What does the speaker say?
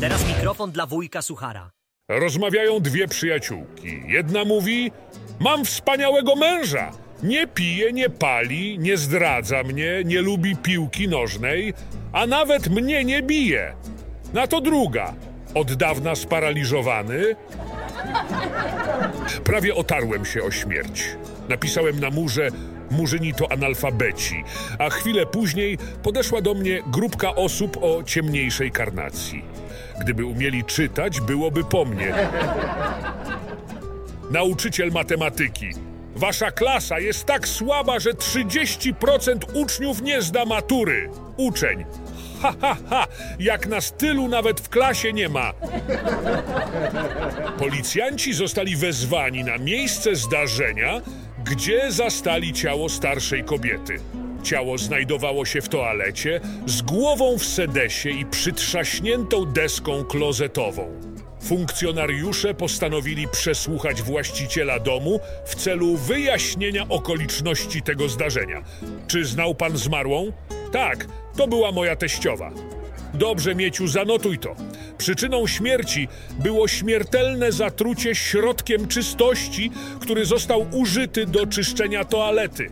Teraz mikrofon dla wujka Suchara. Rozmawiają dwie przyjaciółki. Jedna mówi: Mam wspaniałego męża. Nie pije, nie pali, nie zdradza mnie, nie lubi piłki nożnej, a nawet mnie nie bije. Na to druga. Od dawna sparaliżowany. Prawie otarłem się o śmierć. Napisałem na murze: Murzyni to analfabeci, a chwilę później podeszła do mnie grupka osób o ciemniejszej karnacji. Gdyby umieli czytać, byłoby po mnie. Nauczyciel matematyki. Wasza klasa jest tak słaba, że 30% uczniów nie zda matury. Uczeń. Ha, ha, ha! Jak na stylu nawet w klasie nie ma. Policjanci zostali wezwani na miejsce zdarzenia, gdzie zastali ciało starszej kobiety. Ciało znajdowało się w toalecie z głową w sedesie i przytrzaśniętą deską klozetową. Funkcjonariusze postanowili przesłuchać właściciela domu w celu wyjaśnienia okoliczności tego zdarzenia. Czy znał pan zmarłą? Tak, to była moja teściowa. Dobrze, Mieciu, zanotuj to. Przyczyną śmierci było śmiertelne zatrucie środkiem czystości, który został użyty do czyszczenia toalety.